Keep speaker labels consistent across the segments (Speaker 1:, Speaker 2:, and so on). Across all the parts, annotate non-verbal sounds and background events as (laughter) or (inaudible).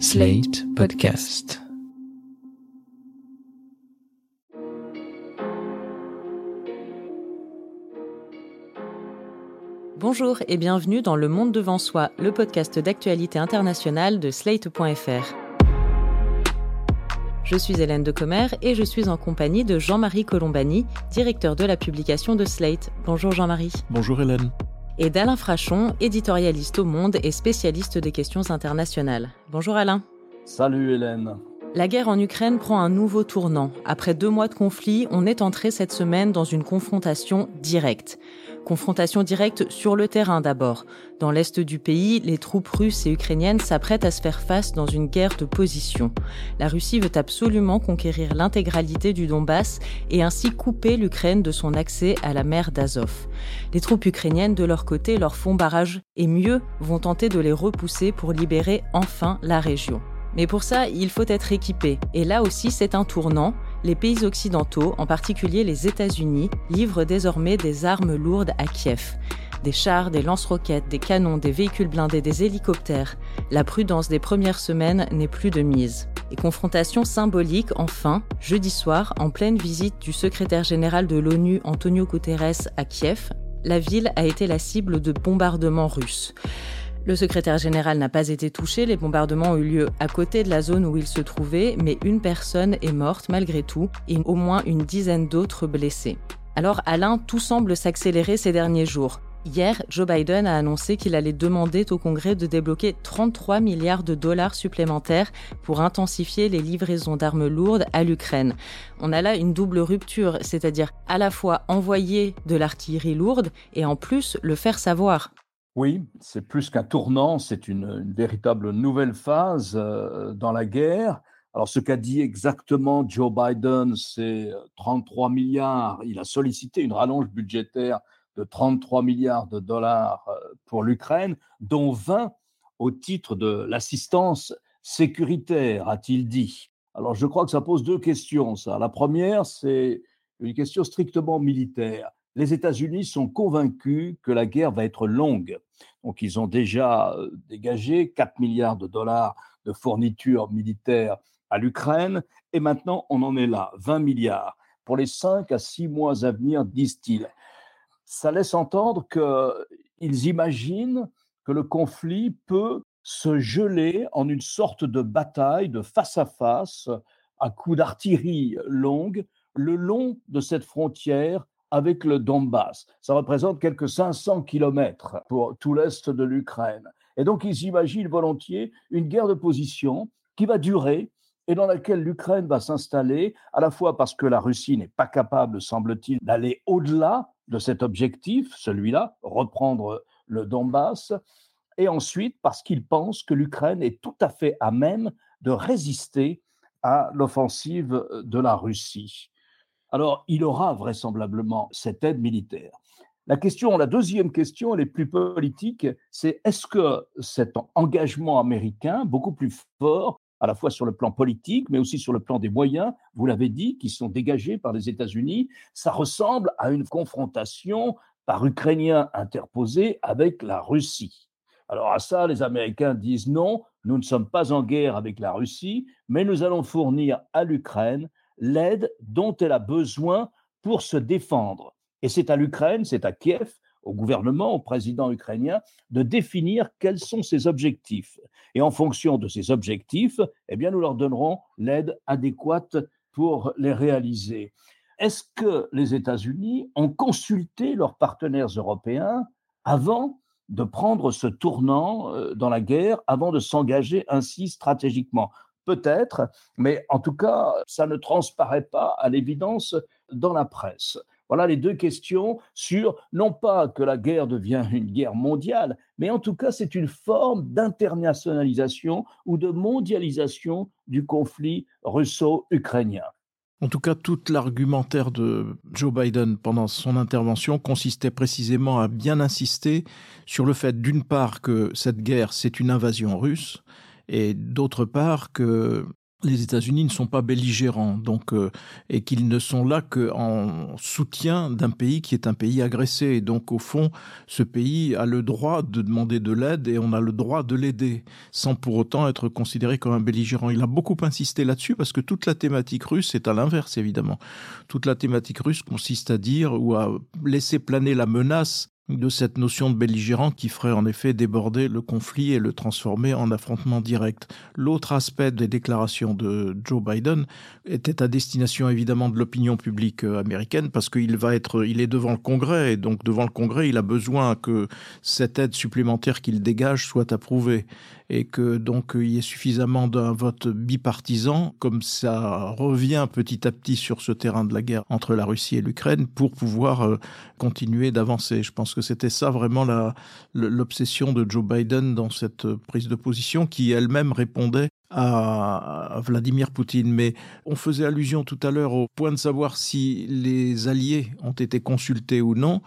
Speaker 1: Slate Podcast.
Speaker 2: Bonjour et bienvenue dans Le Monde devant soi, le podcast d'actualité internationale de slate.fr. Je suis Hélène Decommer et je suis en compagnie de Jean-Marie Colombani, directeur de la publication de Slate. Bonjour Jean-Marie.
Speaker 3: Bonjour Hélène.
Speaker 2: Et d'Alain Frachon, éditorialiste au Monde et spécialiste des questions internationales. Bonjour Alain.
Speaker 4: Salut Hélène.
Speaker 2: La guerre en Ukraine prend un nouveau tournant. Après deux mois de conflit, on est entré cette semaine dans une confrontation directe. Confrontation directe sur le terrain d'abord. Dans l'est du pays, les troupes russes et ukrainiennes s'apprêtent à se faire face dans une guerre de position. La Russie veut absolument conquérir l'intégralité du Donbass et ainsi couper l'Ukraine de son accès à la mer d'Azov. Les troupes ukrainiennes, de leur côté, leur font barrage et mieux, vont tenter de les repousser pour libérer enfin la région. Mais pour ça, il faut être équipé. Et là aussi, c'est un tournant. Les pays occidentaux, en particulier les États-Unis, livrent désormais des armes lourdes à Kiev. Des chars, des lance-roquettes, des canons, des véhicules blindés, des hélicoptères. La prudence des premières semaines n'est plus de mise. Et confrontation symbolique, enfin, jeudi soir, en pleine visite du secrétaire général de l'ONU Antonio Guterres à Kiev, la ville a été la cible de bombardements russes. Le secrétaire général n'a pas été touché, les bombardements ont eu lieu à côté de la zone où il se trouvait, mais une personne est morte malgré tout et au moins une dizaine d'autres blessés. Alors Alain, tout semble s'accélérer ces derniers jours. Hier, Joe Biden a annoncé qu'il allait demander au Congrès de débloquer 33 milliards de dollars supplémentaires pour intensifier les livraisons d'armes lourdes à l'Ukraine. On a là une double rupture, c'est-à-dire à la fois envoyer de l'artillerie lourde et en plus le faire savoir.
Speaker 4: Oui, c'est plus qu'un tournant, c'est une, véritable nouvelle phase euh, dans la guerre. Alors, ce qu'a dit exactement Joe Biden, c'est 33 euh, milliards. Il a sollicité une rallonge budgétaire de 33 milliards de dollars euh, pour l'Ukraine, dont 20 au titre de l'assistance sécuritaire, a-t-il dit. Alors, je crois que ça pose deux questions, ça. La première, c'est une question strictement militaire les États-Unis sont convaincus que la guerre va être longue. Donc, ils ont déjà euh, dégagé 4 milliards de dollars de fournitures militaires à l'Ukraine. Et maintenant, on en est là, 20 milliards pour les 5 à 6 mois à venir, disent-ils. Ça laisse entendre qu'ils imaginent que le conflit peut se geler en une sorte de bataille de face à face, à coups d'artillerie longue, le long de cette frontière avec le Donbass. Ça représente quelques 500 kilomètres pour tout l'est de l'Ukraine. Et donc, ils imaginent volontiers une guerre de position qui va durer et dans laquelle l'Ukraine va s'installer, à la fois parce que la Russie n'est pas capable, semble-t-il, d'aller au-delà de cet objectif, celui-là, reprendre le Donbass, et ensuite parce qu'ils pensent que l'Ukraine est tout à fait à même de résister à l'offensive de la Russie alors il aura vraisemblablement cette aide militaire. La question, la deuxième question, elle est plus politique, c'est est-ce que cet engagement américain, beaucoup plus fort, à la fois sur le plan politique, mais aussi sur le plan des moyens, vous l'avez dit, qui sont dégagés par les États-Unis, ça ressemble à une confrontation par Ukrainiens interposés avec la Russie. Alors à ça, les Américains disent non, nous ne sommes pas en guerre avec la Russie, mais nous allons fournir à l'Ukraine l'aide dont elle a besoin pour se défendre. Et c'est à l'Ukraine, c'est à Kiev, au gouvernement, au président ukrainien, de définir quels sont ses objectifs. Et en fonction de ces objectifs, eh bien, nous leur donnerons l'aide adéquate pour les réaliser. Est-ce que les États-Unis ont consulté leurs partenaires européens avant de prendre ce tournant euh, dans la guerre, avant de s'engager ainsi stratégiquement? Peut-être, mais en tout cas, ça ne transparaît pas à l'évidence dans la presse. Voilà les deux questions sur, non pas que la guerre devient une guerre mondiale, mais en tout cas, c'est une forme d'internationalisation ou de mondialisation du conflit russo-ukrainien.
Speaker 3: En tout cas, tout l'argumentaire de Joe Biden pendant son intervention consistait précisément à bien insister sur le fait, d'une part, que cette guerre, c'est une invasion russe, et d'autre part que les États-Unis ne sont pas belligérants, donc euh, et qu'ils ne sont là qu'en soutien d'un pays qui est un pays agressé. Donc au fond, ce pays a le droit de demander de l'aide et on a le droit de l'aider, sans pour autant être considéré comme un belligérant. Il a beaucoup insisté là-dessus parce que toute la thématique russe est à l'inverse évidemment. Toute la thématique russe consiste à dire ou à laisser planer la menace de cette notion de belligérant qui ferait en effet déborder le conflit et le transformer en affrontement direct. L'autre aspect des déclarations de Joe Biden était à destination évidemment de l'opinion publique euh, américaine parce qu'il va être, il est devant le Congrès et donc devant le Congrès, il a besoin que cette aide supplémentaire qu'il dégage soit approuvée et que donc il y ait suffisamment d'un vote bipartisan, comme ça revient petit à petit sur ce terrain de la guerre entre la Russie et l'Ukraine, pour pouvoir euh, continuer d'avancer. Je pense que c'était ça vraiment l'obsession de Joe Biden dans cette prise de position, qui elle-même répondait à Vladimir Poutine. Mais on faisait allusion tout à l'heure au point de savoir si les alliés ont été consultés ou non.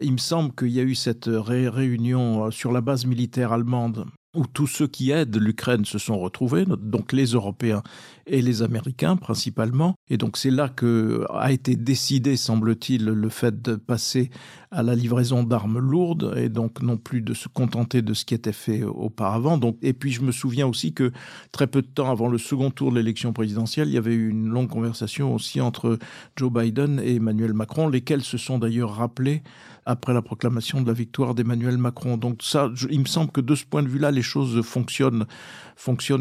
Speaker 3: Il me semble qu'il y a eu cette réunion sur la base militaire allemande où tous ceux qui aident l'Ukraine se sont retrouvés, donc les Européens et les Américains principalement. Et donc c'est là que a été décidé, semble-t-il, le fait de passer à la livraison d'armes lourdes et donc non plus de se contenter de ce qui était fait auparavant. Donc, et puis je me souviens aussi que très peu de temps avant le second tour de l'élection présidentielle, il y avait eu une longue conversation aussi entre Joe Biden et Emmanuel Macron, lesquels se sont d'ailleurs rappelés après la proclamation de la victoire d'Emmanuel Macron. Donc ça, il me semble que de ce point de vue-là, les choses fonctionnent,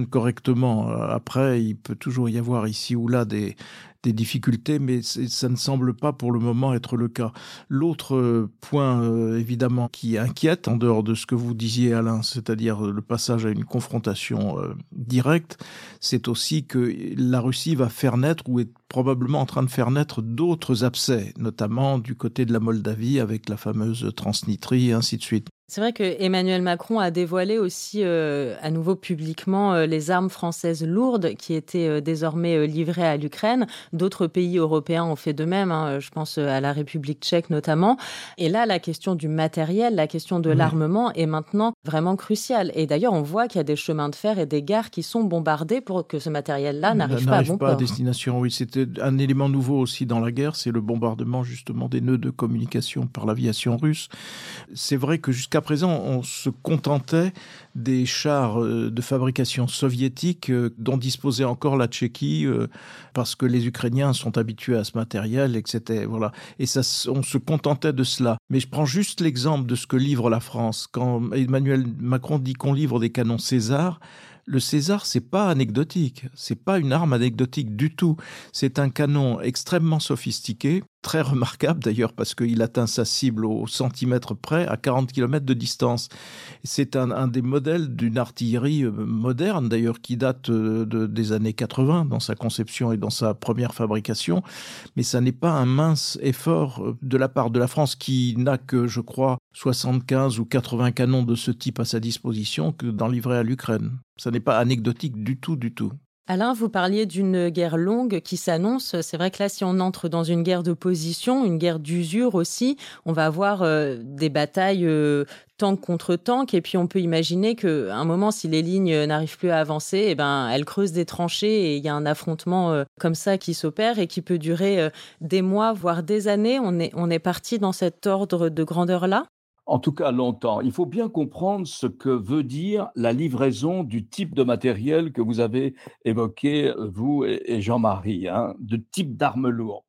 Speaker 3: correctement. Après, il peut toujours y avoir ici ou là des, des difficultés, mais ça ne semble pas pour le moment être le cas. L'autre euh, point, euh, évidemment, qui inquiète, en dehors de ce que vous disiez, Alain, c'est-à-dire le passage à une confrontation euh, directe, c'est aussi que la Russie va faire naître ou est probablement en train de faire naître d'autres abcès, notamment du côté de la Moldavie avec la fameuse Transnistrie et ainsi de suite.
Speaker 2: C'est vrai que Emmanuel Macron a dévoilé aussi euh, à nouveau publiquement euh, les armes françaises lourdes qui étaient euh, désormais livrées à l'Ukraine. D'autres pays européens ont fait de même. Hein, je pense à la République tchèque notamment. Et là, la question du matériel, la question de l'armement est maintenant vraiment cruciale. Et d'ailleurs, on voit qu'il y a des chemins de fer et des gares qui sont bombardés pour que ce matériel-là n'arrive pas à bon
Speaker 3: pas à destination. Oui, c'était un élément nouveau aussi dans la guerre, c'est le bombardement justement des nœuds de communication par l'aviation russe. C'est vrai que jusqu'à présent, on se contentait des chars euh, de fabrication soviétique euh, dont disposait encore la Tchéquie, euh, parce que les Ukrainiens sont habitués à ce matériel, etc. Voilà. Et ça, on se contentait de cela. Mais je prends juste l'exemple de ce que livre la France. Quand Emmanuel Macron dit qu'on livre des canons César, le César, c'est pas anecdotique, c'est pas une arme anecdotique du tout. C'est un canon extrêmement sophistiqué très remarquable d'ailleurs parce qu'il atteint sa cible au centimètre près à 40 km de distance. C'est un, des modèles d'une artillerie euh, moderne d'ailleurs qui date euh, de, des années 80 dans sa conception et dans sa première fabrication, mais ça n'est pas un mince effort euh, de la part de la France qui n'a que, je crois, 75 ou 80 canons de ce type à sa disposition que d'en livrer à l'Ukraine. Ça n'est pas anecdotique du tout, du tout.
Speaker 2: Alain, vous parliez d'une guerre longue qui s'annonce. C'est vrai que là, si on entre dans une guerre de position, une guerre d'usure aussi, on va avoir euh, des batailles euh, tank contre tank. Et puis, on peut imaginer qu'à un moment, si les lignes n'arrivent plus à avancer, eh ben, elles creusent des tranchées et il y a un affrontement euh, comme ça qui s'opère et qui peut durer des mois, voire des années. On est, on est parti dans cet ordre de grandeur-là?
Speaker 4: En tout cas longtemps. Il faut bien comprendre ce que veut dire la livraison du type de matériel que vous avez évoqué, vous et Jean-Marie, hein, de type d'armes lourdes.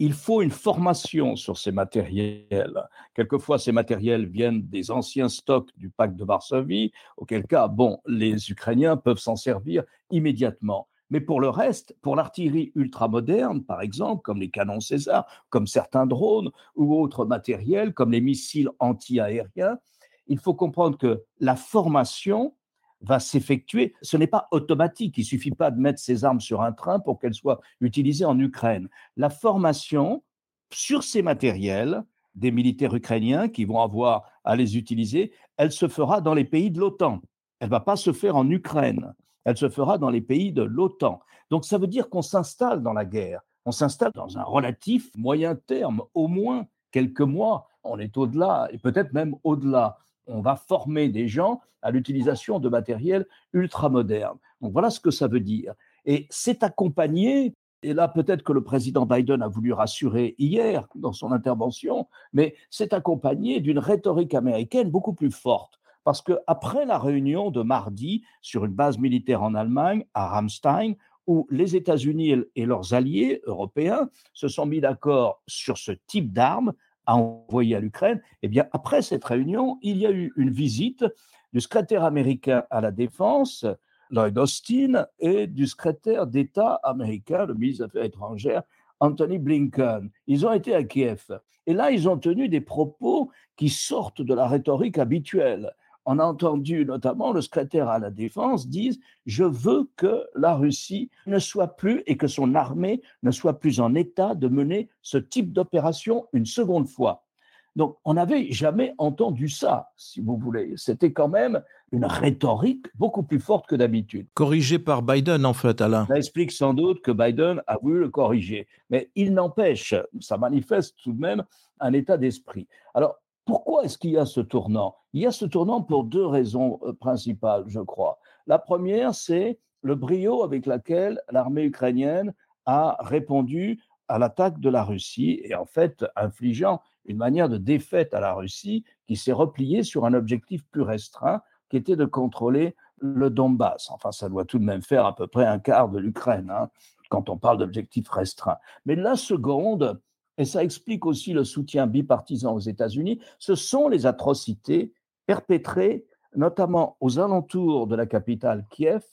Speaker 4: Il faut une formation sur ces matériels. Quelquefois, ces matériels viennent des anciens stocks du pacte de Varsovie, auquel cas, bon, les Ukrainiens peuvent s'en servir immédiatement. Mais pour le reste, pour l'artillerie ultramoderne, par exemple, comme les canons César, comme certains drones ou autres matériels, comme les missiles anti-aériens, il faut comprendre que la formation va s'effectuer. Ce n'est pas automatique. Il ne suffit pas de mettre ces armes sur un train pour qu'elles soient utilisées en Ukraine. La formation sur ces matériels des militaires ukrainiens qui vont avoir à les utiliser, elle se fera dans les pays de l'OTAN. Elle ne va pas se faire en Ukraine elle se fera dans les pays de l'OTAN. Donc ça veut dire qu'on s'installe dans la guerre, on s'installe dans un relatif moyen terme, au moins quelques mois, on est au-delà, et peut-être même au-delà. On va former des gens à l'utilisation de matériel ultra moderne. Donc voilà ce que ça veut dire. Et c'est accompagné et là, peut-être que le président Biden a voulu rassurer hier dans son intervention, mais c'est accompagné d'une rhétorique américaine beaucoup plus forte. Parce qu'après la réunion de mardi sur une base militaire en Allemagne, à Ramstein, où les États-Unis et leurs alliés européens se sont mis d'accord sur ce type d'armes à envoyer à l'Ukraine, eh bien, après cette réunion, il y a eu une visite du secrétaire américain à la Défense, Lloyd Austin, et du secrétaire d'État américain, le ministre des Affaires étrangères, Anthony Blinken. Ils ont été à Kiev. Et là, ils ont tenu des propos qui sortent de la rhétorique habituelle on a entendu notamment le secrétaire à la défense dire je veux que la Russie ne soit plus et que son armée ne soit plus en état de mener ce type d'opération une seconde fois. Donc, on n'avait jamais entendu ça, si vous voulez. C'était quand même une rhétorique beaucoup plus forte que d'habitude.
Speaker 3: Corrigé par Biden, en fait, Alain.
Speaker 4: Ça explique sans doute que Biden a voulu le corriger. Mais il n'empêche, ça manifeste tout de même un état d'esprit. Alors, pourquoi est-ce qu'il y a ce tournant? Il y a ce tournant pour deux raisons euh, principales, je crois. La première, c'est le brio avec lequel l'armée ukrainienne a répondu à l'attaque de la Russie et en fait infligeant une manière de défaite à la Russie qui s'est repliée sur un objectif plus restreint qui était de contrôler le Donbass. Enfin, ça doit tout de même faire à peu près un quart de l'Ukraine hein, quand on parle d'objectif restreint. Mais la seconde, et ça explique aussi le soutien bipartisan aux États-Unis, ce sont les atrocités perpétrées notamment aux alentours de la capitale Kiev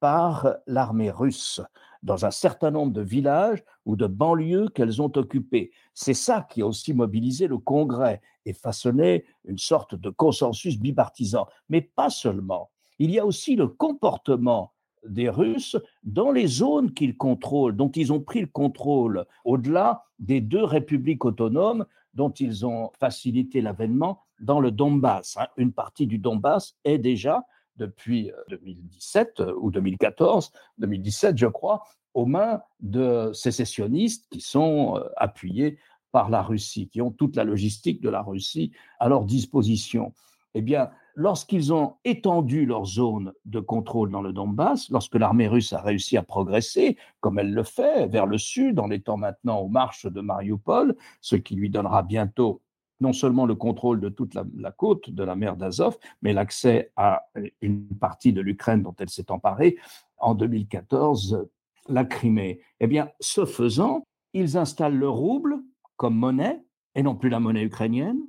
Speaker 4: par l'armée russe dans un certain nombre de villages ou de banlieues qu'elles ont occupés. C'est ça qui a aussi mobilisé le Congrès et façonné une sorte de consensus bipartisan. Mais pas seulement. Il y a aussi le comportement des Russes dans les zones qu'ils contrôlent, dont ils ont pris le contrôle, au-delà des deux républiques autonomes dont ils ont facilité l'avènement dans le Donbass. Hein. Une partie du Donbass est déjà, depuis 2017 euh, euh, ou 2014, 2017 je crois, aux mains de sécessionnistes qui sont euh, appuyés par la Russie, qui ont toute la logistique de la Russie à leur disposition. Eh bien, lorsqu'ils ont étendu leur zone de contrôle dans le Donbass, lorsque l'armée russe a réussi à progresser, comme elle le fait, vers le sud, en étant maintenant aux marches de Mariupol, ce qui lui donnera bientôt non seulement le contrôle de toute la, côte de la mer d'Azov, mais l'accès à une partie de l'Ukraine dont elle s'est emparée en 2014, la Crimée. Eh bien, ce faisant, ils installent le rouble comme monnaie et non plus la monnaie ukrainienne.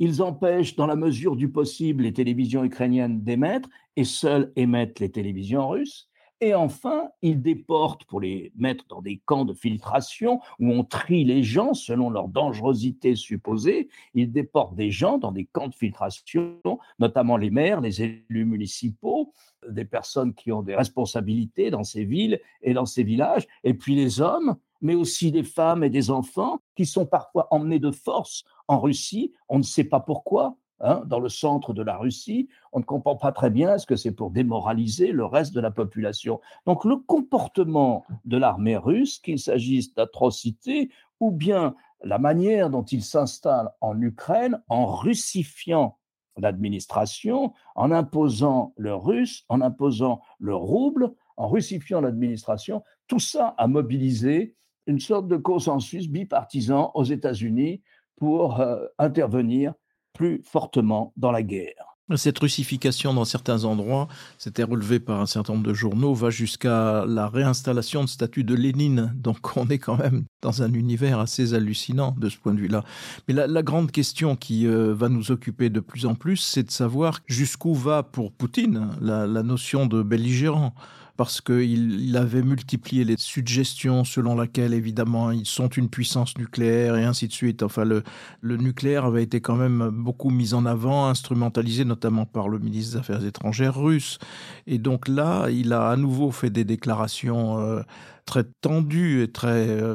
Speaker 4: Ils empêchent, dans la mesure du possible, les télévisions ukrainiennes d'émettre et seules émettent les télévisions russes. Et enfin, ils déportent pour les mettre dans des camps de filtration où on trie les gens selon leur dangerosité supposée. Ils déportent des gens dans des camps de filtration, notamment les maires, les élus municipaux, des personnes qui ont des responsabilités dans ces villes et dans ces villages, et puis les hommes mais aussi des femmes et des enfants qui sont parfois emmenés de force en Russie. On ne sait pas pourquoi. Hein, dans le centre de la Russie, on ne comprend pas très bien est-ce que c'est pour démoraliser le reste de la population. Donc le comportement de l'armée russe, qu'il s'agisse d'atrocités ou bien la manière dont il s'installe en Ukraine en russifiant l'administration, en imposant le russe, en imposant le rouble, en russifiant l'administration, tout ça a mobilisé une sorte de consensus bipartisan aux États-Unis pour euh, intervenir plus fortement dans la guerre.
Speaker 3: Cette russification dans certains endroits, c'était relevé par un certain nombre de journaux, va jusqu'à la réinstallation de statues de Lénine. Donc (laughs) on est quand même dans un univers assez hallucinant de ce point de vue-là. Mais la, grande question qui euh, va nous occuper de plus en plus, c'est de savoir jusqu'où va pour Poutine la, la notion de belligérant parce qu'il avait multiplié les suggestions selon laquelle, évidemment, ils sont une puissance nucléaire et ainsi de suite. Enfin, le, nucléaire avait été quand même beaucoup mis en avant, instrumentalisé notamment par le ministre des Affaires étrangères russe. Et donc là, il a à nouveau fait des déclarations euh, très tendues et très... Euh,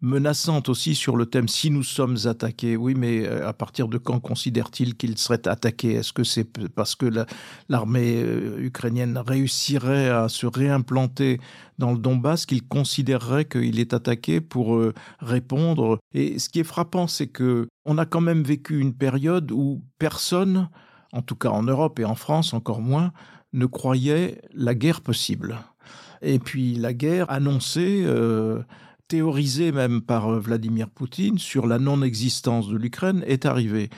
Speaker 3: menaçante aussi sur le thème si nous sommes attaqués. Oui, mais euh, à partir de quand considère-t-il qu'il serait attaqué Est-ce que c'est parce que l'armée euh, ukrainienne réussirait à se réimplanter dans le Donbass qu'il considérerait qu'il est attaqué pour euh, répondre? Et ce qui est frappant, c'est que on a quand même vécu une période où personne, en tout cas en Europe et en France encore moins, ne croyait la guerre possible. Et puis la guerre annoncée, théorisée même par euh, Vladimir Poutine sur la non-existence de l'Ukraine est arrivée.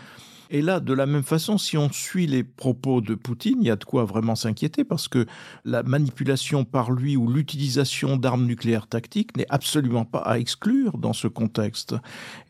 Speaker 3: Et là, de la même façon, si on suit les propos de Poutine, il y a de quoi vraiment s'inquiéter parce que la manipulation par lui ou l'utilisation d'armes nucléaires tactiques n'est absolument pas à exclure dans ce contexte.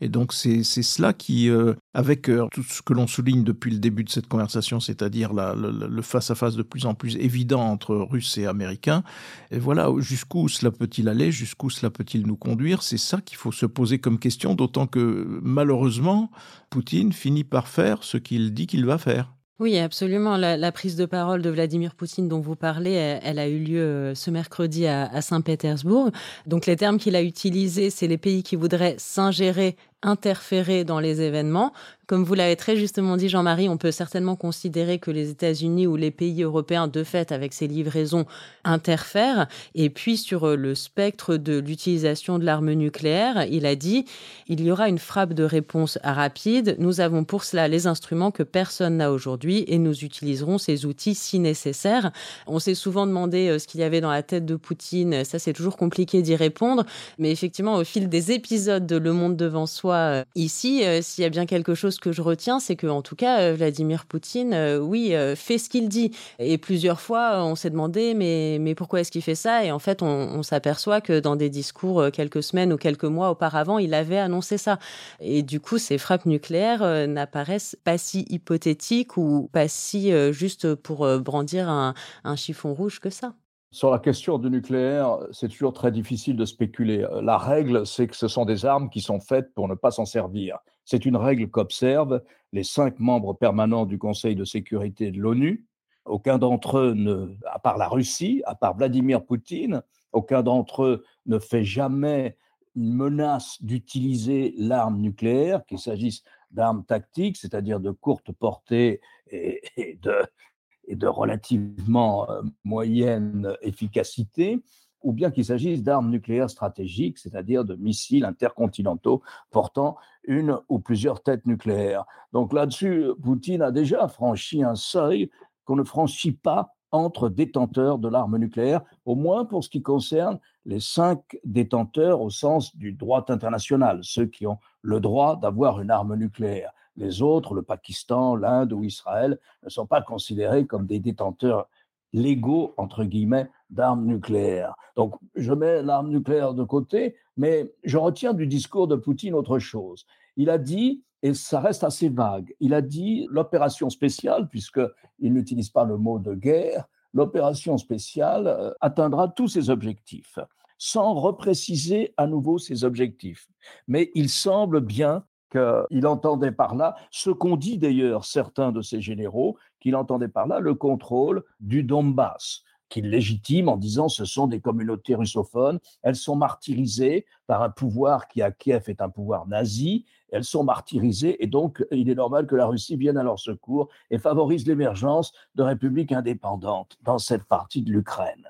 Speaker 3: Et donc c'est cela qui, euh, avec euh, tout ce que l'on souligne depuis le début de cette conversation, c'est-à-dire le face-à-face de plus en plus évident entre Russes et Américains, et voilà jusqu'où cela peut-il aller, jusqu'où cela peut-il nous conduire, c'est ça qu'il faut se poser comme question, d'autant que malheureusement, Poutine finit par faire ce qu'il dit qu'il va faire.
Speaker 2: Oui, absolument. La, prise de parole de Vladimir Poutine dont vous parlez, elle, a eu lieu euh, ce mercredi à, à Saint-Pétersbourg. Donc les termes qu'il a utilisés, c'est les pays qui voudraient s'ingérer interférer dans les événements. Comme vous l'avez très justement dit, Jean-Marie, on peut certainement considérer que les États-Unis ou les pays européens, de fait, avec ces livraisons, interfèrent. Et puis, sur euh, le spectre de l'utilisation de l'arme nucléaire, il a dit il y aura une frappe de réponse rapide. Nous avons pour cela les instruments que personne n'a aujourd'hui et nous utiliserons ces outils si nécessaire. On s'est souvent demandé euh, ce qu'il y avait dans la tête de Poutine. Ça, c'est toujours compliqué d'y répondre. Mais effectivement, au fil des épisodes de Le Monde devant soi, euh, ici, s'il y a bien quelque chose que je retiens, c'est que en tout cas, euh, Vladimir Poutine, oui, fait ce qu'il dit. Et plusieurs fois, on s'est demandé, mais, mais pourquoi est-ce qu'il fait ça? Et en fait, on, s'aperçoit que dans des discours quelques semaines ou quelques mois auparavant, il avait annoncé ça. Et du coup, ces frappes nucléaires n'apparaissent pas si hypothétiques ou pas si juste pour brandir un chiffon rouge que ça.
Speaker 4: Sur la question du nucléaire, c'est toujours très difficile de spéculer. La règle, c'est que ce sont des armes qui sont faites pour ne pas s'en servir. C'est une règle qu'observent les cinq membres permanents du Conseil de sécurité de l'ONU. Aucun d'entre eux, ne, à part la Russie, à part Vladimir Poutine, aucun d'entre eux ne fait jamais une menace d'utiliser l'arme nucléaire, qu'il s'agisse d'armes tactiques, c'est-à-dire de courte portée et, de, relativement euh, moyenne efficacité, ou bien qu'il s'agisse d'armes nucléaires stratégiques, c'est-à-dire de missiles intercontinentaux portant une ou plusieurs têtes nucléaires. Donc là-dessus, Poutine a déjà franchi un seuil qu'on ne franchit pas entre détenteurs de l'arme nucléaire, au moins pour ce qui concerne les cinq détenteurs au sens du droit international, ceux qui ont le droit d'avoir une arme nucléaire. Les autres, le Pakistan, l'Inde ou Israël, ne sont pas considérés comme des détenteurs légaux, entre guillemets, d'armes nucléaires. Donc, je mets l'arme nucléaire de côté, mais je retiens du discours de Poutine autre chose. Il a dit, et ça reste assez vague, il a dit l'opération spéciale, puisqu'il n'utilise pas le mot de guerre, l'opération spéciale euh, atteindra tous ses objectifs, sans repréciser à nouveau ses objectifs. Mais il semble bien qu'il entendait par là ce qu'ont dit d'ailleurs certains de ses généraux, qu'il entendait par là le contrôle du Donbass qu'il légitime en disant ce sont des communautés russophones, elles sont martyrisées par un pouvoir qui à Kiev est un pouvoir nazi, elles sont martyrisées et donc il est normal que la Russie vienne à leur secours et favorise l'émergence de républiques indépendantes dans cette partie de l'Ukraine.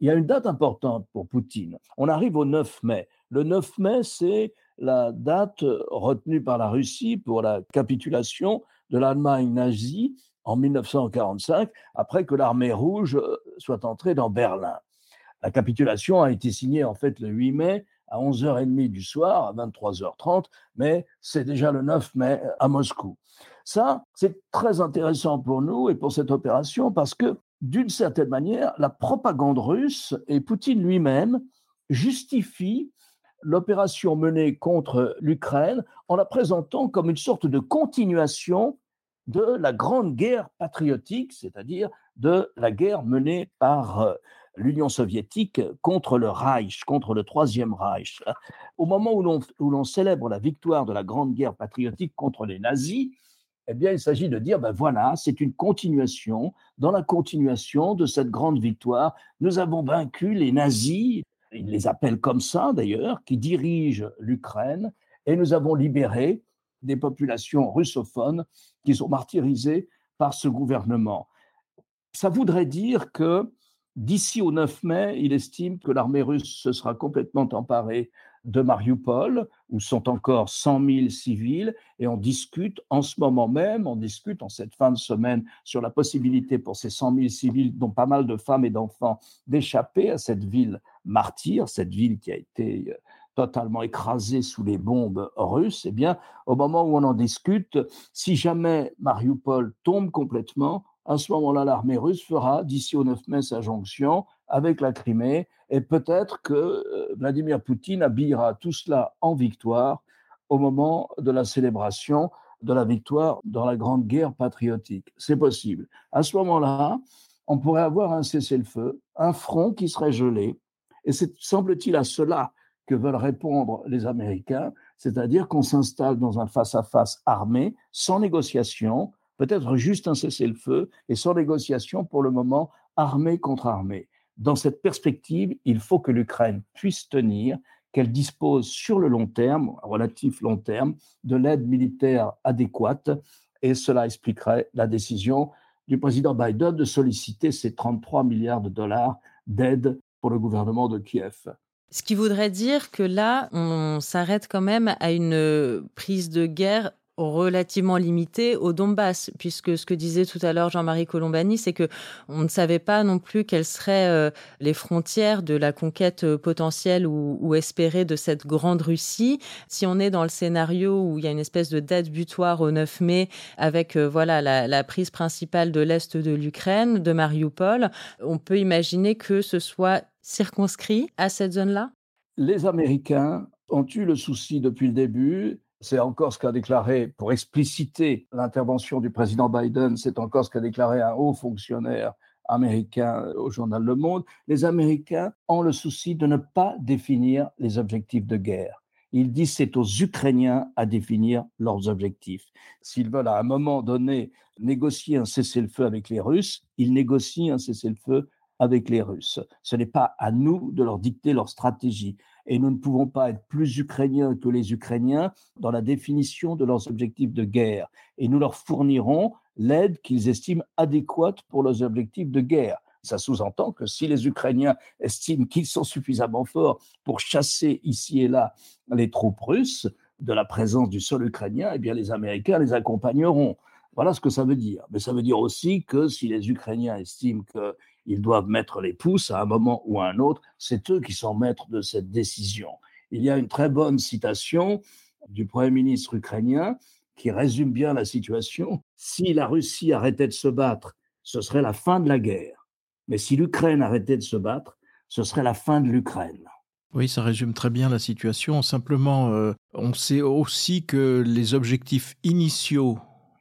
Speaker 4: Il y a une date importante pour Poutine. On arrive au 9 mai. Le 9 mai, c'est la date retenue par la Russie pour la capitulation de l'Allemagne nazie en 1945, après que l'armée rouge euh, soit entrée dans Berlin. La capitulation a été signée en fait le 8 mai à 11h30 du soir, à 23h30, mais c'est déjà le 9 mai à Moscou. Ça, c'est très intéressant pour nous et pour cette opération parce que, d'une certaine manière, la propagande russe et Poutine lui-même justifient l'opération menée contre l'Ukraine en la présentant comme une sorte de continuation de la grande guerre patriotique, c'est-à-dire de la guerre menée par euh, l'Union soviétique contre le Reich, contre le Troisième Reich. Au moment où l'on célèbre la victoire de la grande guerre patriotique contre les nazis, eh bien, il s'agit de dire, ben voilà, c'est une continuation. Dans la continuation de cette grande victoire, nous avons vaincu les nazis il les appelle comme ça d'ailleurs, qui dirigent l'Ukraine, et nous avons libéré des populations russophones qui sont martyrisées par ce gouvernement. Ça voudrait dire que D'ici au 9 mai, il estime que l'armée russe se sera complètement emparée de Mariupol, où sont encore 100 000 civils, et on discute en ce moment même, on discute en cette fin de semaine sur la possibilité pour ces 100 000 civils, dont pas mal de femmes et d'enfants, d'échapper à cette ville martyre, cette ville qui a été euh, totalement écrasée sous les bombes russes, eh bien, au moment où on en discute, si jamais Mariupol tombe complètement, à ce moment-là, l'armée russe fera, d'ici au 9 mai, sa jonction avec la Crimée, et peut-être que euh, Vladimir Poutine habillera tout cela en victoire au moment de la célébration de la victoire dans la Grande Guerre patriotique. C'est possible. À ce moment-là, on pourrait avoir un cessez-le-feu, un front qui serait gelé, et c'est, semble-t-il, à cela que veulent répondre les Américains, c'est-à-dire qu'on s'installe dans un face-à-face armé, sans négociation, peut-être juste un cessez-le-feu, et sans négociation pour le moment, armé contre armée. Dans cette perspective, il faut que l'Ukraine puisse tenir, qu'elle dispose sur le long terme, relatif long terme, de l'aide militaire adéquate, et cela expliquerait la décision du président Biden de solliciter ces 33 milliards de dollars d'aide pour le gouvernement de Kiev.
Speaker 2: Ce qui voudrait dire que là, on s'arrête quand même à une prise de guerre relativement limité au Donbass, puisque ce que disait tout à l'heure Jean-Marie Colombani, c'est que on ne savait pas non plus quelles seraient euh, les frontières de la conquête euh, potentielle ou, espérée de cette grande Russie. Si on est dans le scénario où il y a une espèce de date butoir au 9 mai, avec euh, voilà la, la prise principale de l'est de l'Ukraine, de Mariupol, on peut imaginer que ce soit circonscrit à cette zone-là?
Speaker 4: Les Américains ont eu le souci depuis le début c'est encore ce qu'a déclaré, pour expliciter l'intervention du président Biden, c'est encore ce qu'a déclaré un haut fonctionnaire américain au journal Le Monde. Les Américains ont le souci de ne pas définir les objectifs de guerre. Ils disent c'est aux Ukrainiens à définir leurs objectifs. S'ils veulent à un moment donné négocier un cessez-le-feu avec les Russes, ils négocient un cessez-le-feu avec les Russes. Ce n'est pas à nous de leur dicter leur stratégie et nous ne pouvons pas être plus ukrainiens que les Ukrainiens dans la définition de leurs objectifs de guerre. Et nous leur fournirons l'aide qu'ils estiment adéquate pour leurs objectifs de guerre. Ça sous-entend que si les Ukrainiens estiment qu'ils sont suffisamment forts pour chasser ici et là les troupes russes de la présence du sol ukrainien, eh bien les Américains les accompagneront. Voilà ce que ça veut dire. Mais ça veut dire aussi que si les Ukrainiens estiment que ils doivent mettre les pouces à un moment ou à un autre. C'est eux qui sont maîtres de cette décision. Il y a une très bonne citation du Premier ministre ukrainien qui résume bien la situation. Si la Russie arrêtait de se battre, ce serait la fin de la guerre. Mais si l'Ukraine arrêtait de se battre, ce serait la fin de l'Ukraine.
Speaker 3: Oui, ça résume très bien la situation. Simplement, euh, on sait aussi que les objectifs initiaux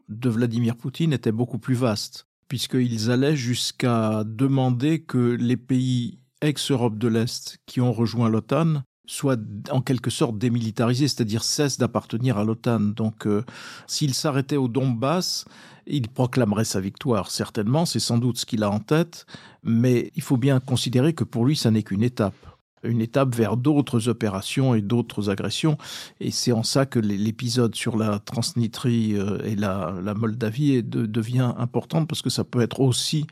Speaker 3: de Vladimir Poutine étaient beaucoup plus vastes puisqu'ils allaient jusqu'à demander que les pays ex-Europe de l'Est qui ont rejoint l'OTAN soient en quelque sorte démilitarisés, c'est-à-dire cessent d'appartenir à l'OTAN. Donc euh, s'il s'arrêtait au Donbass, il proclamerait sa victoire, certainement, c'est sans doute ce qu'il a en tête, mais il faut bien considérer que pour lui, ça n'est qu'une étape une étape vers d'autres opérations et d'autres agressions. Et c'est en ça que l'épisode sur la Transnistrie euh, et la, Moldavie devient important parce que ça peut être aussi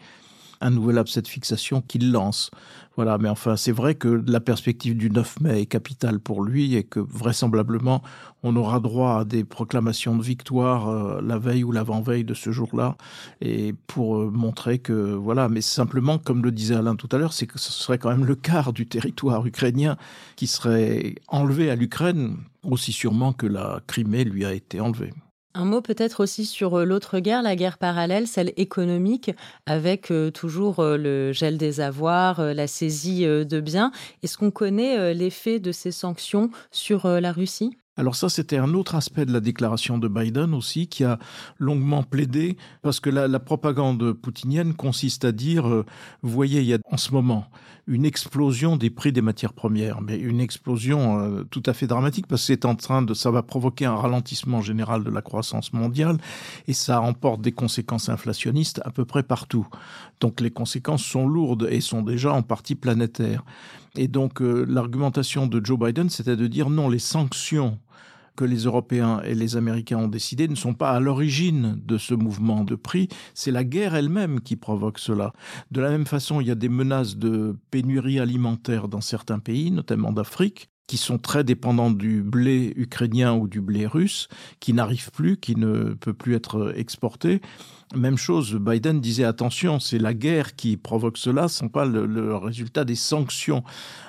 Speaker 3: un nouvel abcès de fixation qu'il lance. Voilà, mais enfin, c'est vrai que la perspective du 9 mai est capitale pour lui et que vraisemblablement, on aura droit à des proclamations de victoire euh, la veille ou l'avant-veille de ce jour-là, et pour euh, montrer que, voilà, mais simplement, comme le disait Alain tout à l'heure, c'est que ce serait quand même le quart du territoire ukrainien qui serait enlevé à l'Ukraine, aussi sûrement que la Crimée lui a été enlevée.
Speaker 2: Un mot peut-être aussi sur euh, l'autre guerre, la guerre parallèle, celle économique, avec euh, toujours euh, le gel des avoirs, la saisie de biens. Est-ce qu'on connaît l'effet de ces sanctions sur la Russie?
Speaker 3: Alors ça, c'était un autre aspect de la déclaration de Biden aussi, qui a longuement plaidé, parce que la, propagande poutinienne consiste à dire, vous voyez, il y a en ce moment une explosion des prix des matières premières, mais une explosion euh, tout à fait dramatique parce que c'est en train de, ça va provoquer un ralentissement général de la croissance mondiale et ça emporte des conséquences inflationnistes à peu près partout. Donc les conséquences sont lourdes et sont déjà en partie planétaires. Et donc euh, l'argumentation de Joe Biden, c'était de dire non, les sanctions que les Européens et les Américains ont décidé ne sont pas à l'origine de ce mouvement de prix, c'est la guerre elle-même qui provoque cela. De la même façon, il y a des menaces de pénurie alimentaire dans certains pays, notamment d'Afrique, qui sont très dépendants du blé ukrainien ou du blé russe, qui n'arrive plus, qui ne peut plus être exporté. Même chose, Biden disait attention, c'est la guerre qui provoque cela, ce n'est pas le, résultat des sanctions.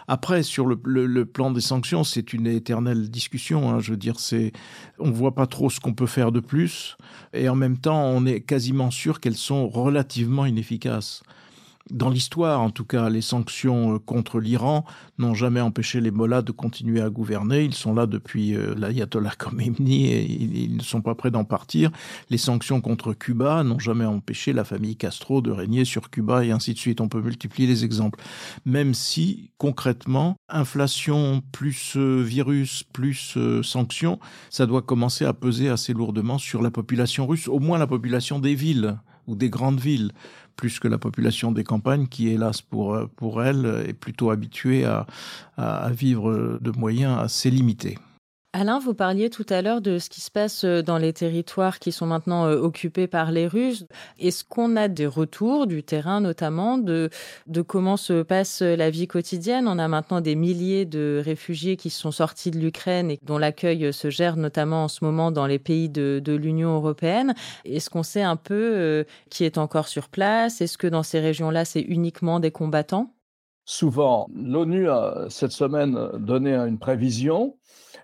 Speaker 3: Après, sur le, plan des sanctions, c'est une éternelle discussion. Hein, je veux dire, c'est, on voit pas trop ce qu'on peut faire de plus, et en même temps, on est quasiment sûr qu'elles sont relativement inefficaces. Dans l'histoire, en tout cas, les sanctions euh, contre l'Iran n'ont jamais empêché les mollahs de continuer à gouverner. Ils sont là depuis euh, l'ayatollah Khomeini et ils ne sont pas prêts d'en partir. Les sanctions contre Cuba n'ont jamais empêché la famille Castro de régner sur Cuba et ainsi de suite. On peut multiplier les exemples. Même si, concrètement, inflation plus euh, virus plus sanctions, ça doit commencer à peser assez lourdement sur la population russe, au moins la population des villes ou des grandes villes plus que la population des campagnes qui, hélas pour, pour elle, est plutôt habituée à, à vivre de moyens assez limités.
Speaker 2: Alain, vous parliez tout à l'heure de ce qui se passe euh, dans les territoires qui sont maintenant euh, occupés par les Russes. Est-ce qu'on a des retours du terrain notamment de, comment se passe euh, la vie quotidienne? On a maintenant des milliers de réfugiés qui sont sortis de l'Ukraine et dont l'accueil se gère notamment en ce moment dans les pays de, de l'Union européenne. Est-ce qu'on sait un peu qui est encore sur place? Est-ce que dans ces régions-là, c'est uniquement des combattants?
Speaker 4: Souvent, l'ONU a cette semaine donné une prévision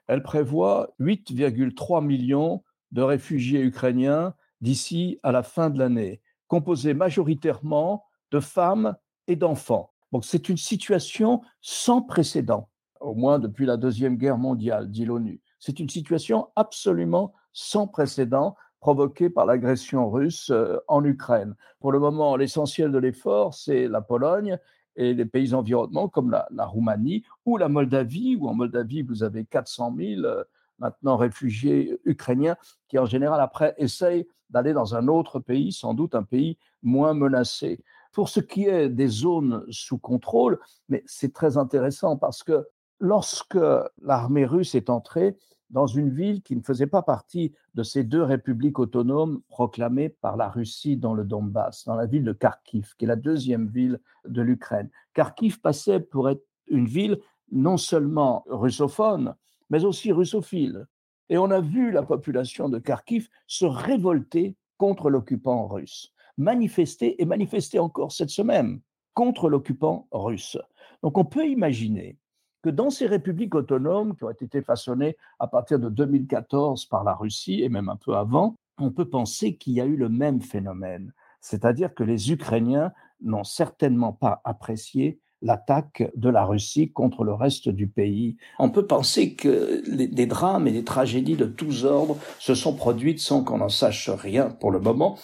Speaker 4: elle prévoit 8,3 millions de réfugiés ukrainiens d'ici à la fin de l'année, composés majoritairement de femmes et d'enfants. Donc c'est une situation sans précédent, au moins depuis la Deuxième Guerre mondiale, dit l'ONU. C'est une situation absolument sans précédent provoquée par l'agression russe euh, en Ukraine. Pour le moment, l'essentiel de l'effort, c'est la Pologne et les pays environnants comme la, Roumanie ou la Moldavie, où en Moldavie, vous avez 400 000 euh, maintenant réfugiés ukrainiens qui, en général, après, essayent d'aller dans un autre pays, sans doute un pays moins menacé. Pour ce qui est des zones sous contrôle, mais c'est très intéressant parce que lorsque l'armée russe est entrée, dans une ville qui ne faisait pas partie de ces deux républiques autonomes proclamées par la Russie dans le Donbass, dans la ville de Kharkiv, qui est la deuxième ville de l'Ukraine. Kharkiv passait pour être une ville non seulement russophone, mais aussi russophile. Et on a vu la population de Kharkiv se révolter contre l'occupant russe, manifester et manifester encore cette semaine contre l'occupant russe. Donc on peut imaginer que dans ces républiques autonomes qui ont été façonnées à partir de 2014 par la Russie et même un peu avant, on peut penser qu'il y a eu le même phénomène. C'est-à-dire que les Ukrainiens n'ont certainement pas apprécié l'attaque de la Russie contre le reste du pays. On peut penser que des drames et des tragédies de tous ordres se sont produites sans qu'on en sache rien pour le moment.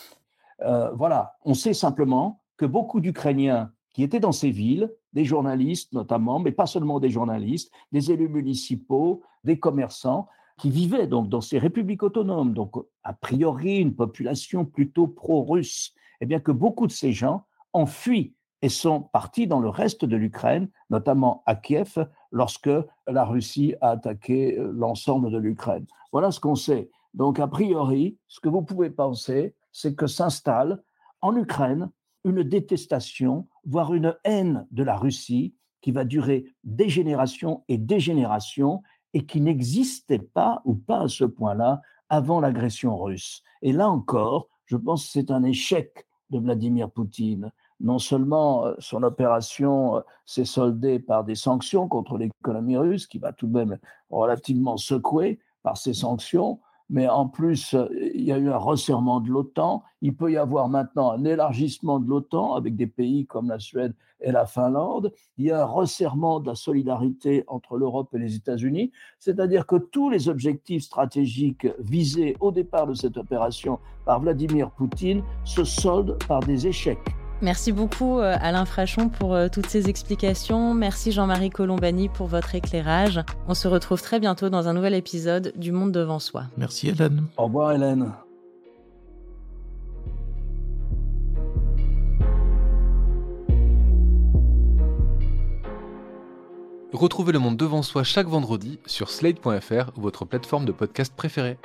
Speaker 4: Euh, voilà, on sait simplement que beaucoup d'Ukrainiens qui étaient dans ces villes, des journalistes notamment, mais pas seulement des journalistes, des élus municipaux, des commerçants, qui vivaient donc dans ces républiques autonomes, donc a priori une population plutôt pro-russe, et eh bien que beaucoup de ces gens ont fui et sont partis dans le reste de l'Ukraine, notamment à Kiev, lorsque la Russie a attaqué euh, l'ensemble de l'Ukraine. Voilà ce qu'on sait. Donc, a priori, ce que vous pouvez penser, c'est que s'installe en Ukraine une détestation, voire une haine de la Russie qui va durer des générations et des générations et qui n'existait pas ou pas à ce point-là avant l'agression russe. Et là encore, je pense que c'est un échec de Vladimir Poutine. Non seulement euh, son opération euh, s'est soldée par des sanctions contre l'économie russe, qui va tout de même relativement secouer par ces sanctions, mais en plus, euh, il y a eu un resserrement de l'OTAN. Il peut y avoir maintenant un élargissement de l'OTAN avec des pays comme la Suède et la Finlande. Il y a un resserrement de la solidarité entre l'Europe et les États-Unis. C'est-à-dire que tous les objectifs stratégiques visés au départ de cette opération par Vladimir Poutine se soldent par des échecs.
Speaker 2: Merci beaucoup euh, Alain Frachon pour euh, toutes ces explications. Merci Jean-Marie Colombani pour votre éclairage. On se retrouve très bientôt dans un nouvel épisode du Monde devant soi.
Speaker 3: Merci Hélène.
Speaker 4: Au revoir Hélène.
Speaker 5: Retrouvez le monde devant soi chaque vendredi sur slate.fr ou votre plateforme de podcast préférée.